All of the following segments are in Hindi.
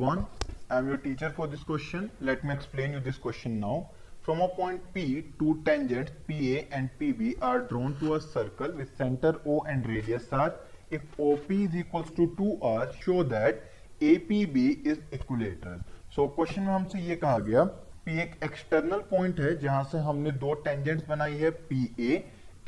everyone. I am your teacher for this question. Let me explain you this question now. From a point P, two tangents PA and PB are drawn to a circle with center O and radius R. If OP is equals to 2R, show that APB is equilateral. So question में हमसे ये कहा गया P एक एक्सटर्नल पॉइंट है जहाँ से हमने दो टेंजेंट्स बनाई है PA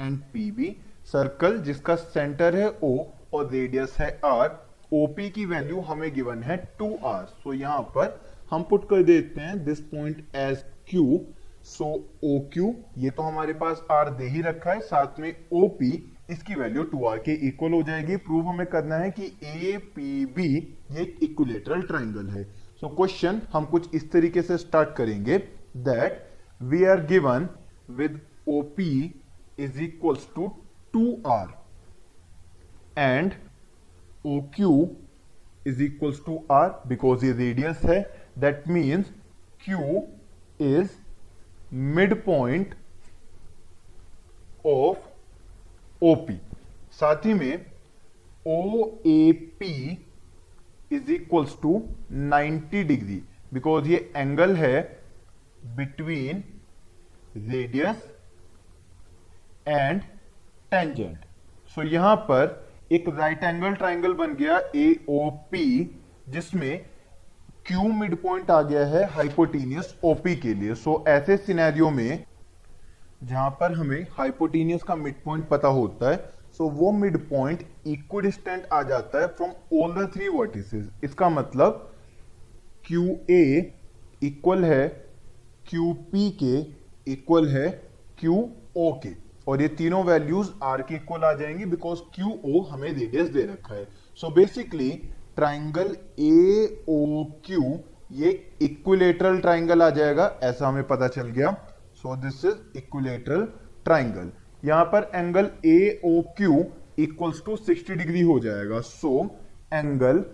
एंड PB सर्कल जिसका सेंटर है O और रेडियस है R OP की वैल्यू हमें गिवन है टू 2R सो यहाँ पर हम पुट कर देते हैं this point as Q. So O Q ये तो हमारे पास आर दे ही रखा है साथ में ओ पी इसकी वैल्यू टू आर के इक्वल हो जाएगी। प्रूव हमें करना है कि ए पी बी ये इक्विलेटरल ट्राइंगल है। सो so, क्वेश्चन हम कुछ इस तरीके से स्टार्ट करेंगे that we are given with O P is equals to two R and O Q is equals to R because ये रेडियस है that means Q is mid point of OP साथ ही में O A P is equals to 90 degree because ये एंगल है between radius and tangent so यहाँ पर एक राइट एंगल ट्राइंगल बन गया ए ओ पी जिसमें क्यू मिड पॉइंट आ गया है हाइपोटीनियस ओपी के लिए। सो so, ऐसे सिनेरियो में जहाँ पर हमें हाइपोटीनियस का मिड पॉइंट पता होता है सो so वो मिड पॉइंट इक्विडिस्टेंट आ जाता है from all the three vertices इसका मतलब क्यू ए इक्वल है क्यू पी के इक्वल है क्यू ओ के। और ये तीनों वैल्यूज़ आर के इक्वल आ जाएँगी बिकॉज़ क्यू ओ हमें रेडियस दे रखा है। So basically triangle A O Q ये इक्विलेटरल ट्राइंगल आ जाएगा, ऐसा हमें पता चल गया। So this is equilateral triangle यहाँ पर angle A O Q equals to 60 degree हो जाएगा। So angle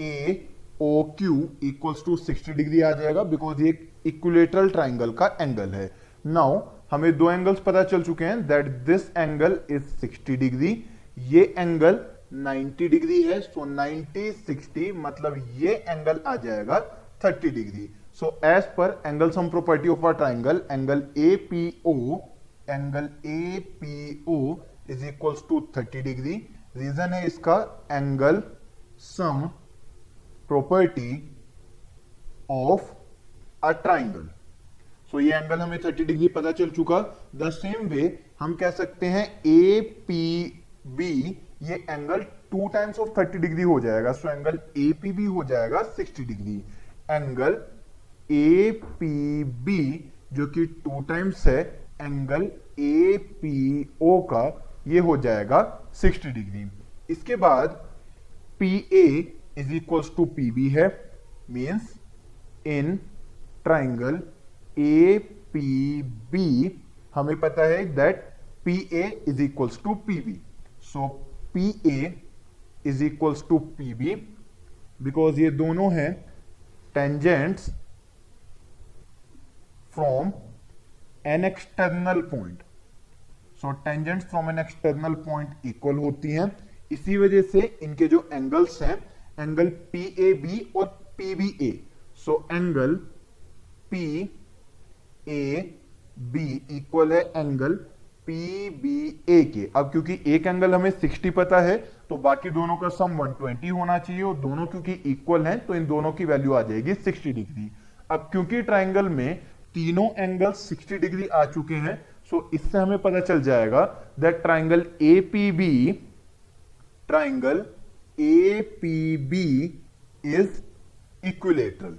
A O Q equals to 60 degree आ जाएगा बिकॉज़ ये इक्विलेटरल ट्राइंगल का एंगल है। नाउ हमें दो एंगल्स पता चल चुके हैं that this angle is 60 degree ये एंगल 90 डिग्री है सो so 90 60 मतलब ये एंगल आ जाएगा 30 degree so as per angle sum property of a triangle angle A P O angle A P O is equals to 30 degree reason है इसका angle sum property of a triangle so ये एंगल हमें 30 डिग्री पता चल चुका। द सेम वे हम कह सकते हैं ए पी बी ये angle two times of 30 degree हो जाएगा। So angle A P B हो जाएगा 60 degree angle A P B जो कि टू टाइम्स है एंगल ए पी ओ का, ये हो जाएगा 60 डिग्री इसके बाद P A is equals to P B है। Means in triangle A P B हमें पता है that P A is equals to P B so P A is equals to P B because ये दोनों हैं tangents from an external point so tangents from an external point equal होती हैं। इसी वजह से इनके जो एंगल्स हैं एंगल पी ए बी और P B A so angle P A B equal है एंगल पी बी ए के। अब क्योंकि एक एंगल हमें 60 पता है तो बाकी दोनों का सम 120 होना चाहिए और दोनों क्योंकि इक्वल हैं तो इन दोनों की वैल्यू आ जाएगी 60 डिग्री अब क्योंकि ट्राइंगल में तीनों एंगल 60 डिग्री आ चुके हैं सो इससे हमें पता चल जाएगा that triangle A P B triangle A P B is equilateral